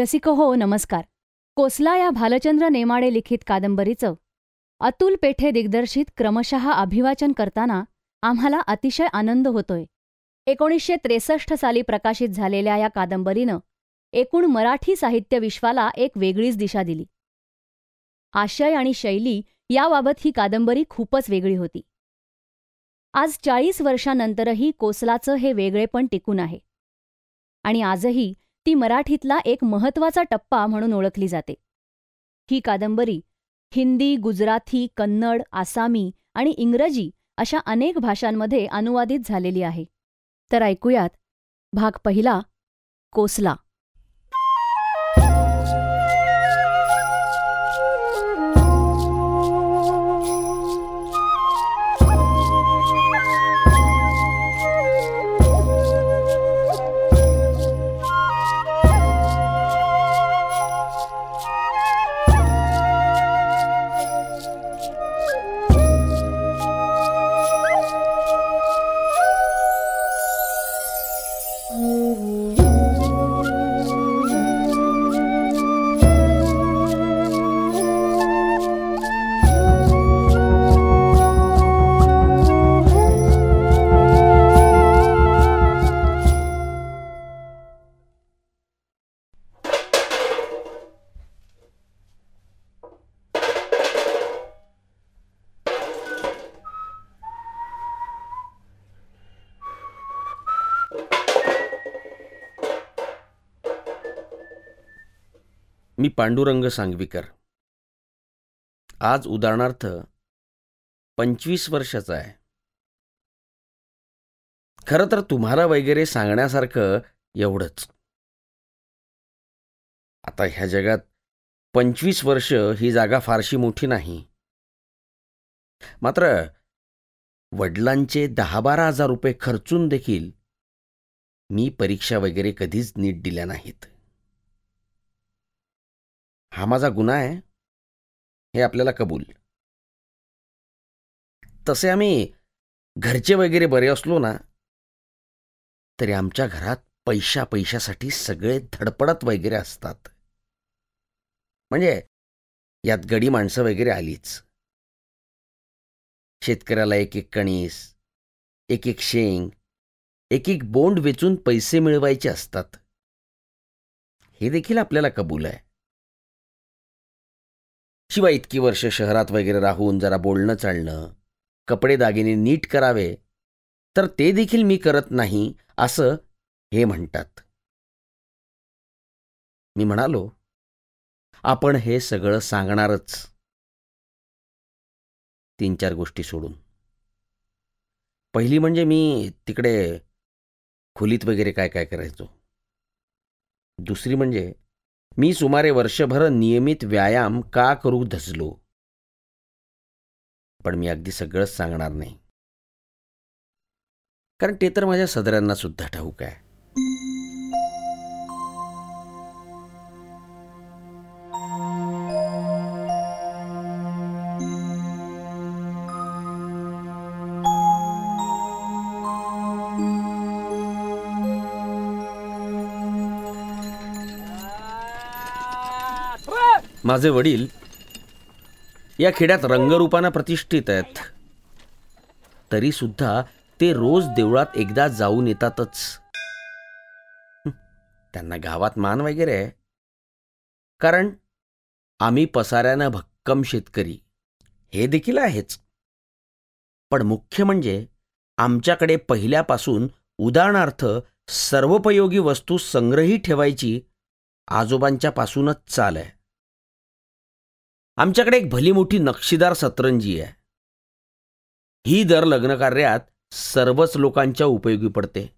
रसिक हो नमस्कार. कोसला या भालचंद्र नेमाडे लिखित कादंबरीचं अतुल पेठे दिग्दर्शित क्रमशः अभिवाचन करताना आम्हाला अतिशय आनंद होतोय. एकोणीसशे त्रेसष्ट साली प्रकाशित झालेल्या या कादंबरीनं एकूण मराठी साहित्य विश्वाला एक वेगळीच दिशा दिली. आशय आणि शैली याबाबत ही कादंबरी खूपच वेगळी होती. आज चाळीस वर्षांनंतरही कोसलाचं हे वेगळेपण टिकून आहे. आणि आजही ती मराठीतला एक महत्त्वाचा टप्पा म्हणून ओळखली जाते. ही कादंबरी हिंदी गुजराथी कन्नड आसामी आणि इंग्रजी अशा अनेक भाषांमध्ये अनुवादित झालेली आहे. तर ऐकूयात भाग पहिला कोसला. मी पांडुरंग सांगवीकर. आज उदाहरणार्थ पंचवीस वर्षाचा आहे. खरं तर तुम्हाला वगैरे सांगण्यासारखं एवढंच. आता ह्या जगात पंचवीस वर्ष ही जागा फारशी मोठी नाही. मात्र वडिलांचे दहा बारा हजार रुपये खर्चून देखील मी परीक्षा वगैरे कधीच नीट दिल्या नाहीत. हा माझा गुन्हा आहे. हे आपल्याला कबूल. तसे आम्ही घरचे वगैरे बरे असलो ना तरी आमच्या घरात पैशा पैशासाठी सगळे धडपडत वगैरे असतात. म्हणजे यात गडी माणसं वगैरे आलीच. शेतकऱ्याला एक एक कणीस एक एक शेंग एक एक बोंड वेचून पैसे मिळवायचे असतात. हे देखील आपल्याला कबूल आहे. शिवाय इतकी वर्ष शहरात वगैरे राहून जरा बोलणं चालणं कपडे दागिने नीट करावे तर ते देखील मी करत नाही असं हे म्हणतात. मी म्हणालो आपण हे सगळं सांगणारच. तीन चार गोष्टी सोडून. पहिली म्हणजे मी तिकडे खोलीत वगैरे काय काय करायचो. दुसरी म्हणजे मी सुमारे वर्षभर नियमित व्यायाम का करू धजलो? पण मी अगदी सगळंच सांगणार नाही. कारण ते तर माझ्या सदऱ्यांना सुद्धा ठाऊक आहे. माझे वडील या खेड्यात रंगरूपानं प्रतिष्ठित आहेत. तरी सुद्धा ते रोज देवळात एकदा जाऊन येतातच. त्यांना गावात मान वगैरे आहे. कारण आम्ही पसाऱ्यानं भक्कम शेतकरी. हे देखील आहेच. पण मुख्य म्हणजे आमच्याकडे पहिल्यापासून उदाहरणार्थ सर्वोपयोगी वस्तू संग्रही ठेवायची आजोबांच्या पासूनच चाल आहे आमच्याकडे एक भली मोठी नक्षीदार सतरंजी आहे. ही दर लग्नकार्यात सर्वच लोकांच्या उपयोगी पडते.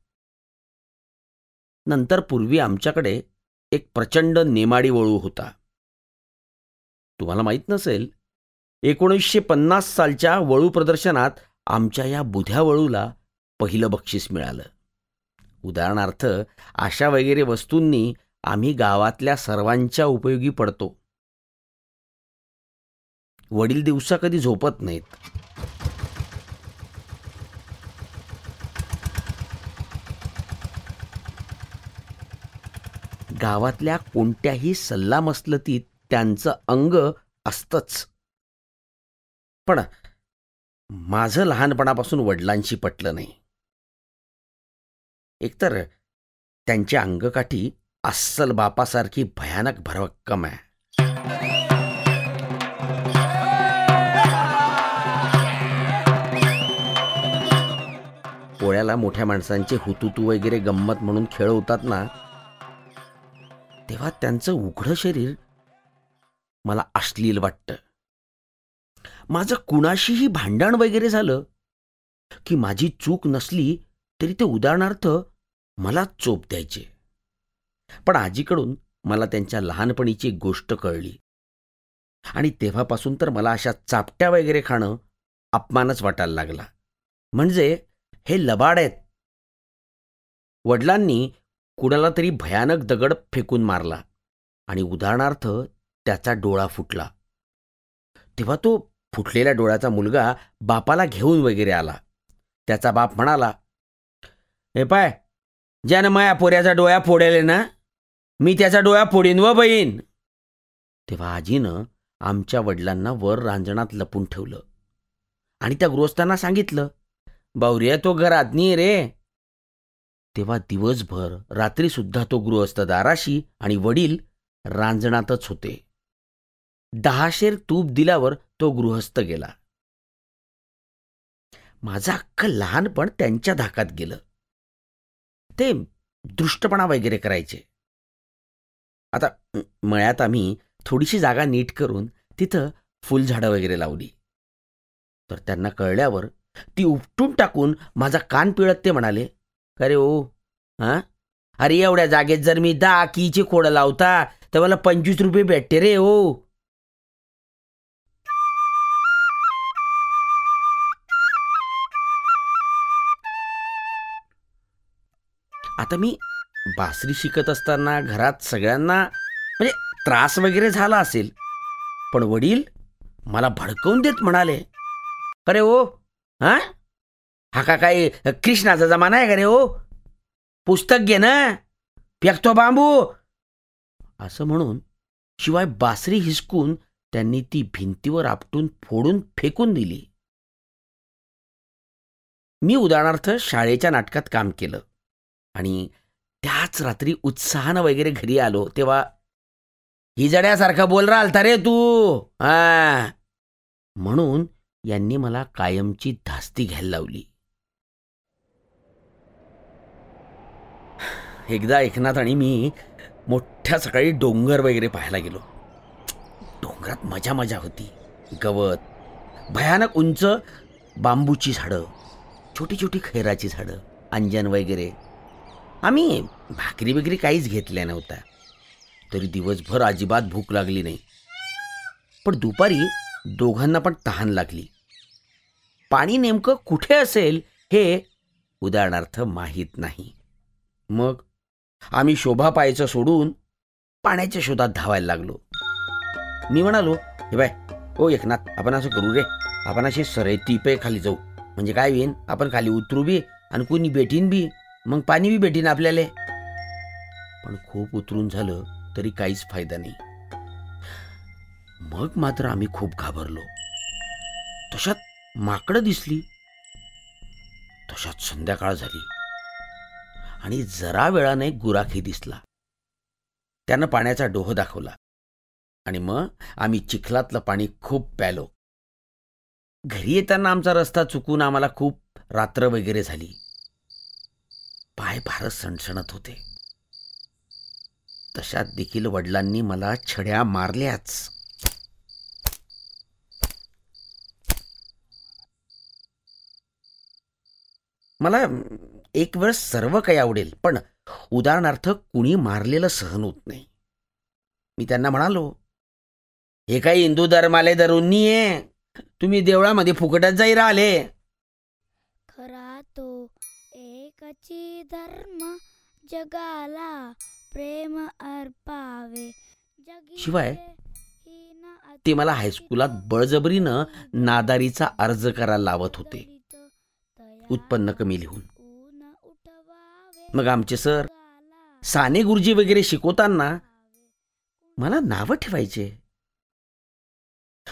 नंतर पूर्वी आमच्याकडे एक प्रचंड नेमाडी वळू होता. तुम्हाला माहीत नसेल एकोणीसशे पन्नास सालच्या वळू प्रदर्शनात आमच्या या बुध्या वळूला पहिलं बक्षीस मिळालं. उदाहरणार्थ अशा वगैरे वस्तूंनी आम्ही गावातल्या सर्वांच्या उपयोगी पडतो. वडील दिवसा कधी झोपत नाहीत. गावातल्या कोणत्याही सल्लामसलतीत त्यांचं अंग असतंच. पण माझं लहानपणापासून वडिलांशी पटलं नाही. एकतर त्यांच्या अंगकाठी अस्सल बापासारखी भयानक भरभक्कम आहे. पोळ्याला मोठ्या माणसांचे हुतुतू वगैरे गंमत म्हणून खेळवतात ना तेव्हा त्यांचं उघडं शरीर मला अश्लील वाटतं. माझं कुणाशीही भांडण वगैरे झालं की माझी चूक नसली तरी ते उदाहरणार्थ मला चोप द्यायचे. पण आजीकडून मला त्यांच्या लहानपणीची गोष्ट कळली. आणि तेव्हापासून तर मला अशा चापट्या वगैरे खाणं अपमानच वाटायला लागला. म्हणजे हे लबाड आहेत. वडिलांनी कुणाला तरी भयानक दगड फेकून मारला आणि उदाहरणार्थ त्याचा डोळा फुटला. तेव्हा तो फुटलेल्या डोळ्याचा मुलगा बापाला घेऊन वगैरे आला. त्याचा बाप म्हणाला हे पाय ज्यानं माया पोऱ्याचा डोळ्या फोडेले ना मी त्याचा डोळा फोडीन व बहीण. तेव्हा आजीनं आमच्या वडिलांना वर रांजणात लपून ठेवलं आणि त्या गृहस्थांना सांगितलं बावऱ्या तो घरात नाही रे. तेव्हा दिवसभर रात्री सुद्धा तो गृहस्थ दाराशी आणि वडील रांजणातच होते. दहाशेर तूप दिल्यावर तो गृहस्थ गेला. माझं अख्खं लहानपण त्यांच्या धाकात गेलं. ते दृष्टपणा वगैरे करायचे. आता मळ्यात आम्ही थोडीशी जागा नीट करून तिथं फुलझाडं वगैरे लावली. तर त्यांना कळल्यावर ती उपटून टाकून माझा कान पिळत ते म्हणाले अरे ओ हा? अरे एवढ्या जागेत जर मी दहा कीचे खोडं लावता तर मला पंचवीस रुपये भेटते रे ओ. आता मी बासरी शिकत असताना घरात सगळ्यांना म्हणजे त्रास वगैरे झाला असेल पण वडील मला भडकवून देत म्हणाले अरे ओ हा? हा का काही कृष्णाचा जमाना आहे का रे हो? पुस्तक घे ना. फेकतो बांबू. असं म्हणून शिवाय बासरी हिसकून त्यांनी ती भिंतीवर आपटून फोडून फेकून दिली. मी उदाहरणार्थ शाळेच्या नाटकात काम केलं आणि त्याच रात्री उत्साहानं वगैरे घरी आलो तेव्हा हिजड्यासारखा बोल राहिलता रे तू. हा. म्हणून यांनी मला कायमची धास्ती घ्यायला लावली. एकदा एकनाथ आणि मी मोठ्या सकाळी डोंगर वगैरे पाहायला गेलो. डोंगरात मजा मजा होती. गवत भयानक उंच बांबूची झाडं छोटी छोटी खैराची झाडं अंजन वगैरे. आम्ही भाकरी वगैरे काहीच घेतल्या नव्हत्या. तरी दिवसभर अजिबात भूक लागली नाही. पण दुपारी दोघांना पण तहान लागली. पाणी नेमकं कुठे असेल हे उदाहरणार्थ माहीत नाही. मग आम्ही शोभा पायचं सोडून पाण्याच्या शोधात धावायला लागलो. मी म्हणालो हे बाय ओ एकनाथ आपण असं करू रे. आपण अशी सरळ तिपे खाली जाऊ. म्हणजे काय होईन आपण खाली उतरू बी आणि कोणी भेटीन बी. मग पाणी बी भेटीन आपल्याला. पण खूप उतरून झालं तरी काहीच फायदा नाही. मग मात्र आम्ही खूप घाबरलो. तशात माकडं दिसली. तशात संध्याकाळ झाली. आणि जरा वेळाने गुराखी दिसला. त्यानं पाण्याचा डोह दाखवला. आणि मग आम्ही चिखलातलं पाणी खूप प्यालो. घरी येताना आमचा रस्ता चुकून आम्हाला खूप रात्र वगैरे झाली. पाय फारच सणसणत होते. तशात देखील वडिलांनी मला छड्या मारल्याच. मला एक वेळ सर्व काही आवडेल पण उदाहरणार्थ कुणी मारलेलं सहन होत नाही. मी त्यांना म्हणालो हे काही हिंदू धर्माले धरून आहे तुम्ही देवळामध्ये फुकटच जाई राहिले. खरा तो एकची धर्म जगाला प्रेम अर्पावे. शिवाय, ते मला हायस्कुलात बळजबरीनं नादारीचा अर्ज करायला लावत होते. उत्पन्न कमी लिहून. मग आमचे सर साने गुरुजी वगैरे शिकवताना मला नावं ठेवायचे.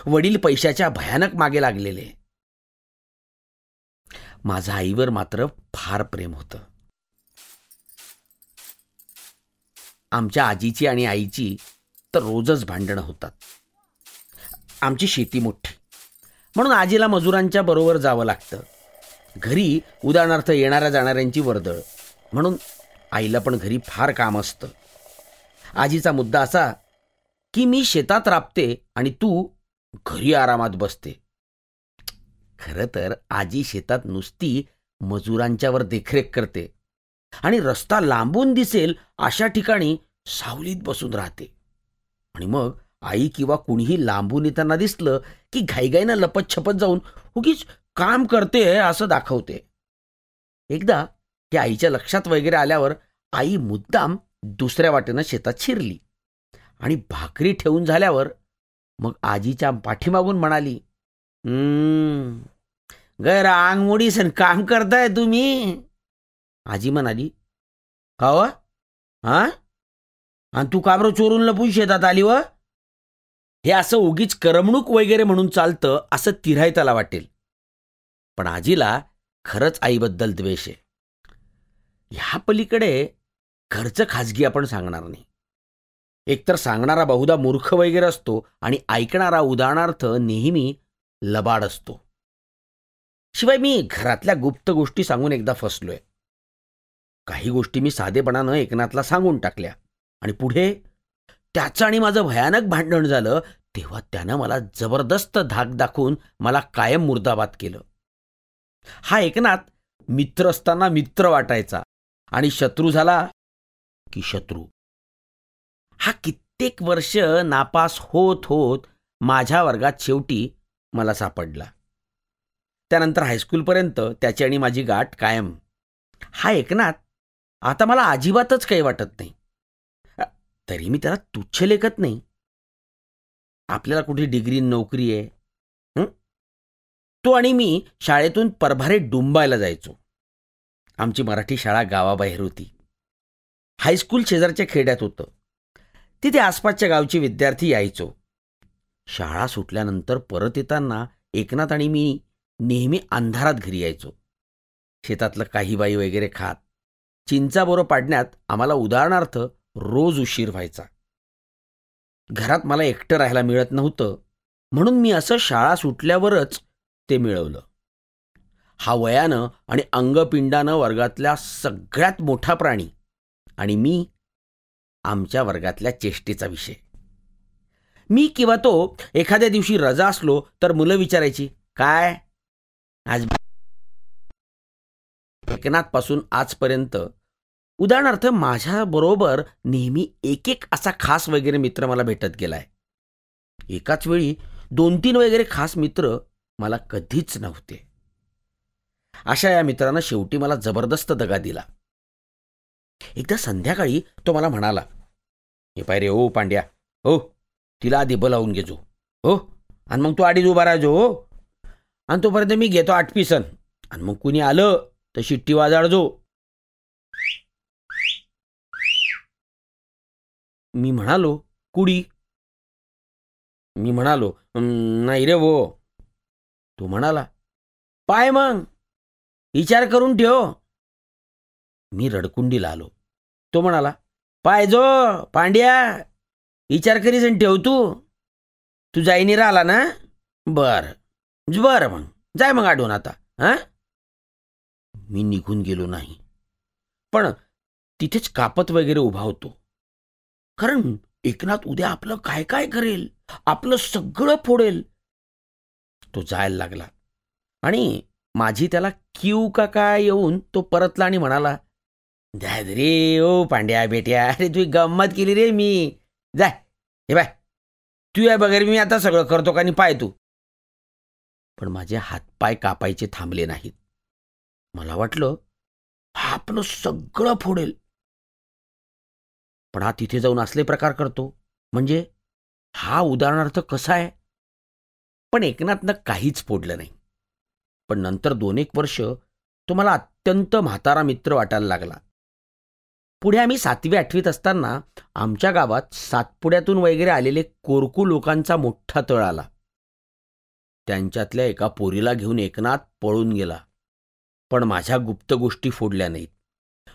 वडील पैशाच्या भयानक मागे लागलेले. माझा आईवर मात्र फार प्रेम होतं. आमच्या आजीची आणि आईची तर रोजच भांडणं होतात. आमची शेती मोठी. म्हणून आजीला मजुरांच्या बरोबर जावं लागतं. घरी उदाहरणार्थ येणाऱ्या जाणाऱ्यांची वर्दळ. म्हणून आईला पण घरी फार काम असतं. आजीचा मुद्दा असा की मी शेतात राबते आणि तू घरी आरामात बसते. खरं तर आजी शेतात नुसती मजुरांच्यावर देखरेख करते आणि रस्ता लांबून दिसेल अशा ठिकाणी सावलीत बसून राहते. आणि मग आई किंवा कुणीही लांबून येताना दिसलं की घाईघाईनं लपत छपत जाऊन उगीच काम करते असं दाखवते. एकदा की आईच्या लक्षात वगैरे आल्यावर आई मुद्दाम दुसऱ्या वाटेनं शेतात शिरली आणि भाकरी ठेवून झाल्यावर मग आजीच्या पाठीमागून म्हणाली गैर आंगमोडी सण काम करताय तुम्ही. आजी म्हणाली का हो? व आणि तू काबरं चोरून लपून शेतात आली व? हे असं उगीच करमणूक वगैरे म्हणून चालतं असं तिरायताला वाटेल. पण आजीला खरंच आईबद्दल द्वेष आहे. ह्या पलीकडे घरचं खाजगी आपण सांगणार नाही. एकतर सांगणारा बहुधा मूर्ख वगैरे असतो आणि ऐकणारा उदाहरणार्थ नेहमी लबाड असतो. शिवाय मी घरातल्या गुप्त गोष्टी सांगून एकदा फसलोय. काही गोष्टी मी साधेपणानं एकनाथला सांगून टाकल्या आणि पुढे त्याचं आणि माझं भयानक भांडण झालं तेव्हा त्यानं मला जबरदस्त धाक दाखवून मला कायम मुर्दाबाद केलं. हा एकनाथ मित्र असताना मित्र वाटायचा. आणि शत्रू झाला की शत्रू. हा कित्येक वर्ष नापास होत होत माझ्या वर्गात शेवटी मला सापडला. त्यानंतर हायस्कूलपर्यंत त्याची आणि माझी गाठ कायम. हा एकनाथ आता मला अजिबातच काही वाटत नाही. तरी मी त्याला तुच्छ लेखत नाही. आपल्याला कुठे डिग्री नोकरी आहे तो आणि मी शाळेतून परभारे डुंबायला जायचो. आमची मराठी शाळा गावाबाहेर होती. हायस्कूल शेजारच्या खेड्यात होतं. तिथे आसपासच्या गावचे विद्यार्थी यायचो. शाळा सुटल्यानंतर परत येताना एकनाथ आणि मी नेहमी अंधारात घरी यायचो. शेतातलं काही बाई वगैरे खात चिंचा बोरं पाडण्यात आम्हाला उदाहरणार्थ रोज उशीर व्हायचा. घरात मला एकटं राहायला मिळत नव्हतं म्हणून मी असं शाळा सुटल्यावरच ते मिळवलं. हा वयानं आणि अंगपिंडानं वर्गातल्या सगळ्यात मोठा प्राणी आणि मी आमच्या वर्गातल्या चेष्टेचा विषय. मी किंवा तो एखाद्या दिवशी रजा असलो तर मुलं विचारायची काय? आज एकनाथपासून आजपर्यंत उदाहरणार्थ माझ्याबरोबर नेहमी एक एक असा खास वगैरे मित्र मला भेटत गेलाय. एकाच वेळी दोन तीन वगैरे खास मित्र मला कधीच नव्हते. अशा या मित्रानं शेवटी मला जबरदस्त दगा दिला. एकदा संध्याकाळी तो मला म्हणाला हे पाय रे ओ पांड्या हो तिला आधी बलावून घेजो हो आणि मग तू अडीच उभा राहायचो हो. आणि तोपर्यंत मी घेतो आठ पिसन आणि मग कुणी आलं तर शिट्टी वाजाडजो. मी म्हणालो कुडी? मी म्हणालो नाही रे वो तो म्हणाला. पाय मग. विचार करून ठेव. मी रडकुंडीला आलो. तो म्हणाला पाय जो पांड्या. विचार करीस आणि ठेव तू. तू जाईनी राहिला ना? बर. बर मग. जाय मग आठवण आता. हा? मी निघून गेलो नाही. पण तिथेच कापत वगैरे उभा होतो. कारण एकनाथ उद्या आपलं काय काय करेल? आपलं सगळं फोडेल. तो जायला लागला. आणि माझी त्याला क्यू का काय येऊन तो परतला आणि म्हणाला जाय रे ओ पांड्या बेट्या अरे तुझी गंमत केली रे मी. जाय हे बाय तू या बगैर मी आता सगळं करतो का आणि पाय तू. पण माझे हातपाय कापायचे थांबले नाहीत. मला वाटलं हा आपलं सगळं फोडेल. पण हा तिथे जाऊन असले प्रकार करतो. म्हणजे हा उदाहरणार्थ कसा आहे? पण एकनाथनं काहीच फोडलं नाही. पण नंतर दोन एक वर्ष तो मला अत्यंत म्हातारा मित्र वाटायला लागला. पुढे आम्ही सातवी आठवीत असताना आमच्या गावात सातपुड्यातून वगैरे आलेले कोरकू लोकांचा मोठा तळ आला. त्यांच्यातल्या एका पोरीला घेऊन एकनाथ पळून गेला. पण माझ्या गुप्त गोष्टी फोडल्या नाहीत.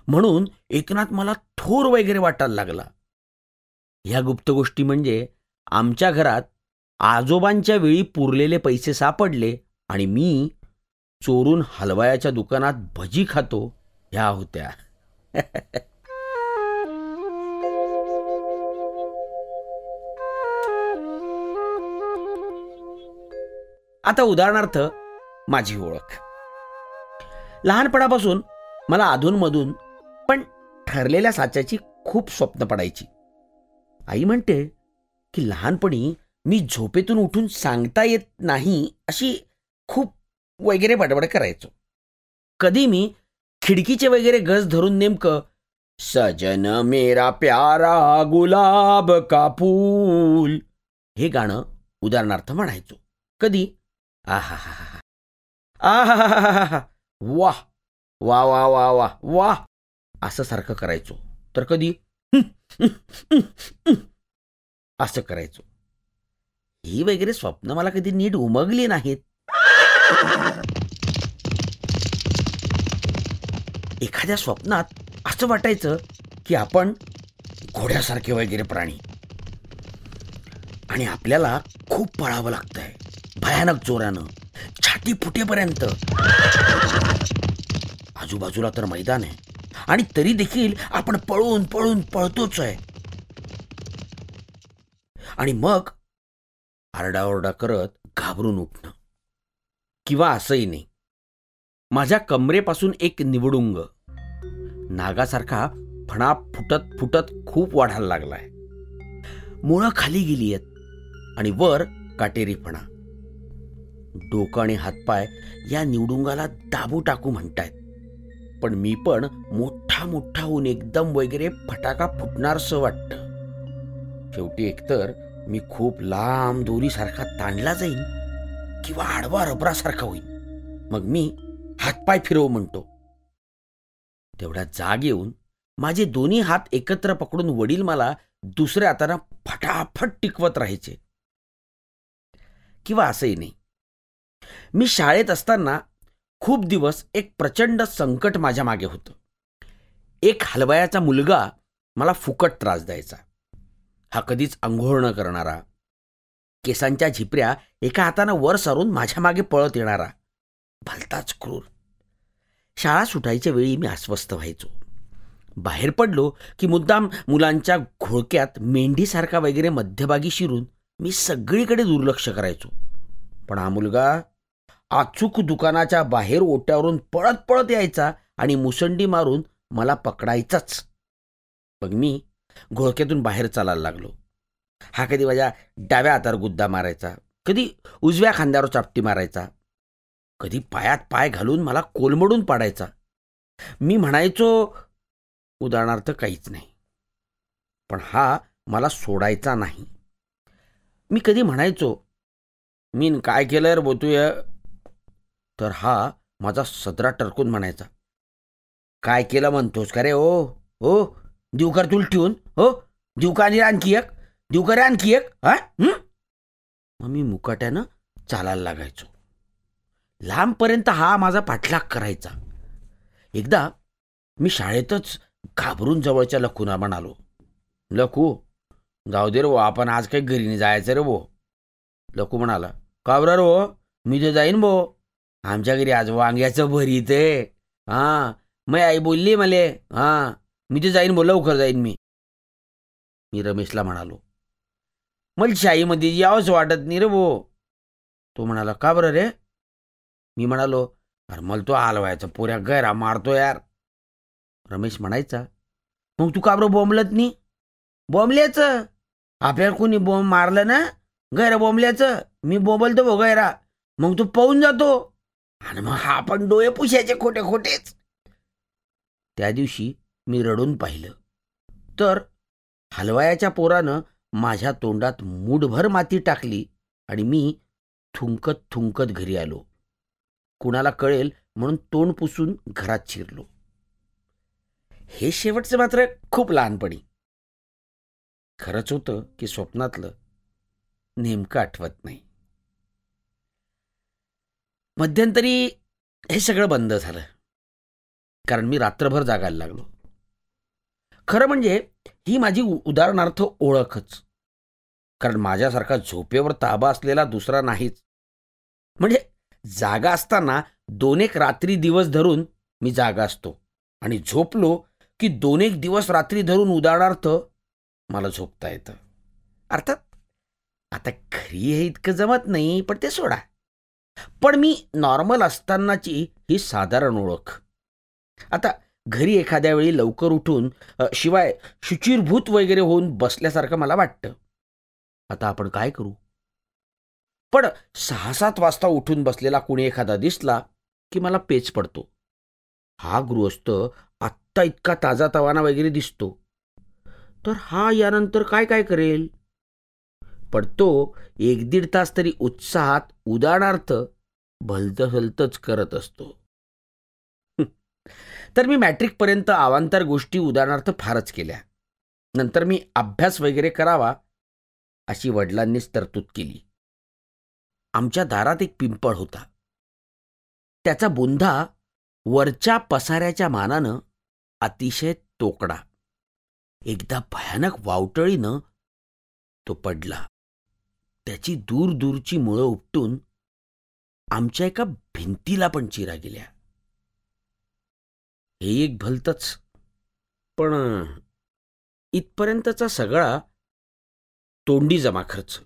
म्हणून एकनाथ मला थोर वगैरे वाटायला लागला. ह्या गुप्त गोष्टी म्हणजे आमच्या घरात आजोबांच्या वेळी पुरलेले पैसे सापडले आणि मी चोरून हलवायाच्या दुकानात भजी खातो ह्या होत्या. आता उदाहरणार्थ माझी ओळख. लहानपणापासून मला अधूनमधून पण ठरलेल्या साच्याची खूप स्वप्न पडायची. आई म्हणते की लहानपणी मी झोपेतून उठून सांगता येत नाही अशी खूप वगैरे बडबड करायचो. कधी मी खिडकीचे वगैरे गज धरून नेमकं सजन मेरा प्यारा गुलाब का फूल हे गाणं उदाहरणार्थ म्हणायचो. कधी? आहा आहा वा वा वा वा वा वा. असं सारखं करायचो. तर कधी? असं करायचो. ही वगैरे स्वप्न मला कधी नीट उमगली नाहीत. एखाद्या स्वप्नात असं वाटायचं की आपण घोड्यासारखे वगैरे प्राणी. आणि आपल्याला खूप पळावं लागतंय. भयानक जोरानं. छाती फुटेपर्यंत. आजूबाजूला तर मैदान आहे. आणि तरी देखील आपण पळून पळून पळतोच आहे. आणि मग आरडाओरडा करत घाबरून उठणं किंवा असंही नाही. माझ्या कमरेपासून एक निवडुंग. नागासारखा फणा फुटत फुटत खूप वाढायला लागलाय. मुळं खाली गेली आहेत आणि वर काटेरी फणा. डोकं आणि हातपाय या निवडुंगाला दाबू टाकू म्हणतायत. पण मी पण मोठा मोठा होऊन एकदम वगैरे फटाका फुटणारसं वाटतं. शेवटी एकतर मी खूप लांब दोरीसारखा ताणला जाईन किंवा आडवा रबरासारखा होईन. मग मी हातपाय फिरव म्हणतो. तेवढ्या जाग येऊन माझे दोन्ही हात एकत्र पकडून वडील मला दुसऱ्या हाताना फटाफट टिकवत राहायचे. किंवा असंही नाही. मी शाळेत असताना खूप दिवस एक प्रचंड संकट माझ्या मागे होतं. एक हलवायाचा मुलगा मला फुकट त्रास द्यायचा. हा कधीच आंघोळ न करणारा. केसांच्या झिपऱ्या एका हातानं वर सारून माझ्या मागे पळत येणारा. भलताच क्रूर. शाळा सुटायच्या वेळी मी अस्वस्थ व्हायचो. बाहेर पडलो की मुद्दाम मुलांच्या घोळक्यात मेंढीसारखा वगैरे मध्यभागी शिरून मी सगळीकडे दुर्लक्ष करायचो. पण हा मुलगा अचूक दुकानाच्या बाहेर ओट्यावरून पळत पळत यायचा आणि मुसंडी मारून मला पकडायचाच. मग मी घोळक्यातून बाहेर चालायला लागलो. हा कधी माझ्या डाव्या हातावर गुद्दा मारायचा कधी उजव्या खांद्यावर चापटी मारायचा कधी पायात पाय घालून मला कोलमडून पाडायचा. मी म्हणायचो उदाहरणार्थ काहीच नाही. पण हा मला सोडायचा नाही. मी कधी म्हणायचो मीन काय केलं रे बोतूय तर हा माझा सदरा टरकून म्हणायचा काय केलं म्हणतोस का रे ओ हो? हो? देऊ कर तुला ठेवून हो? देऊ का आणि आणखी एक? देऊ का रे आणखी एक? हा? मग मी मुकाट्यानं चालायला लागायचो. लांबपर्यंत हा माझा पाठलाग करायचा. एकदा मी शाळेतच घाबरून जवळच्या लखूना म्हणालो लखू जाऊ दे रे वो आपण आज काही घरी नाही जायचं रे वो लखू म्हणाला का रो मी तर जाईन भो आमच्या घरी आज वांग्याचं भरीत आहे. हां मग आई बोलली मले हां मी ते जाईन बोल लवकर जाईन मी. मी रमेशला म्हणालो मला शाईमध्ये यावंच वाटत नाही रे भो तो म्हणाला का बरं रे? मी म्हणालो अरे मला तो आलवायचा पुऱ्या गैरा मारतो यार. रमेश म्हणायचा मग तू का बरं बोंबलत नाही? बोंबल्याचं? आपल्याला कोणी बोंब मारलं ना? गैरा बोंबल्याचं? मी बोंबलतो भो गैरा. मग तू पाहून जातो. आणि मग हा पण डोळे पुशायचे खोटे खोटेच त्या दिवशी मी रडून पाहिलं. तर हलवायाच्या पोरानं माझ्या तोंडात मूठभर माती टाकली आणि मी थुंकत थुंकत घरी आलो. कुणाला कळेल म्हणून तोंड पुसून घरात शिरलो. हे शेवटचं मात्र खूप लहानपणी. खरंच होतं की स्वप्नातलं नेमकं आठवत नाही. मध्यंतरी हे सगळं बंद झालं. कारण मी रात्रभर जागायला लागलो. खरं म्हणजे ही माझी उदाहरणार्थ ओळखच. कारण माझ्यासारखा झोपेवर ताबा असलेला दुसरा नाहीच. म्हणजे जागा असताना दोन एक रात्री दिवस धरून मी जागा असतो. आणि झोपलो की दोन एक दिवस रात्री धरून उदाहरणार्थ मला झोपता येतं. अर्थात आता खरी हे इतकं जमत नाही पण ते सोडा. पण मी नॉर्मल असतानाची ही साधारण ओळख. आता घरी एखाद्या वेळी लवकर उठून शिवाय शुचिरभूत वगैरे होऊन बसल्यासारखं मला वाटतं. आता आपण काय करू? पण सहा सात वाजता उठून बसलेला कुणी एखादा दिसला की मला पेच पडतो. हा गृहस्थ आत्ता इतका ताजा तवाना वगैरे दिसतो. तर हा यानंतर काय काय करेल? पण तो एक दीड तास तरी उत्साहात उदाहरणार्थ भलतं हलतंच करत असतो. तर मी मॅट्रिकपर्यंत अवांतर गोष्टी उदाहरणार्थ फारच केल्या. नंतर मी अभ्यास वगैरे करावा अशी वडिलांनीच तरतूद केली. आमच्या दारात एक पिंपळ होता. त्याचा बुंधा वरच्या पसाऱ्याच्या मानानं अतिशय तोकडा. एकदा भयानक वावटळीनं तो पडला. त्याची दूर दूरची मुळं उपटून आमच्या एका भिंतीला पण चिरा गेल्या. हे एक भलतच. पण इथपर्यंतचा सगळा तोंडी जमा खर्च.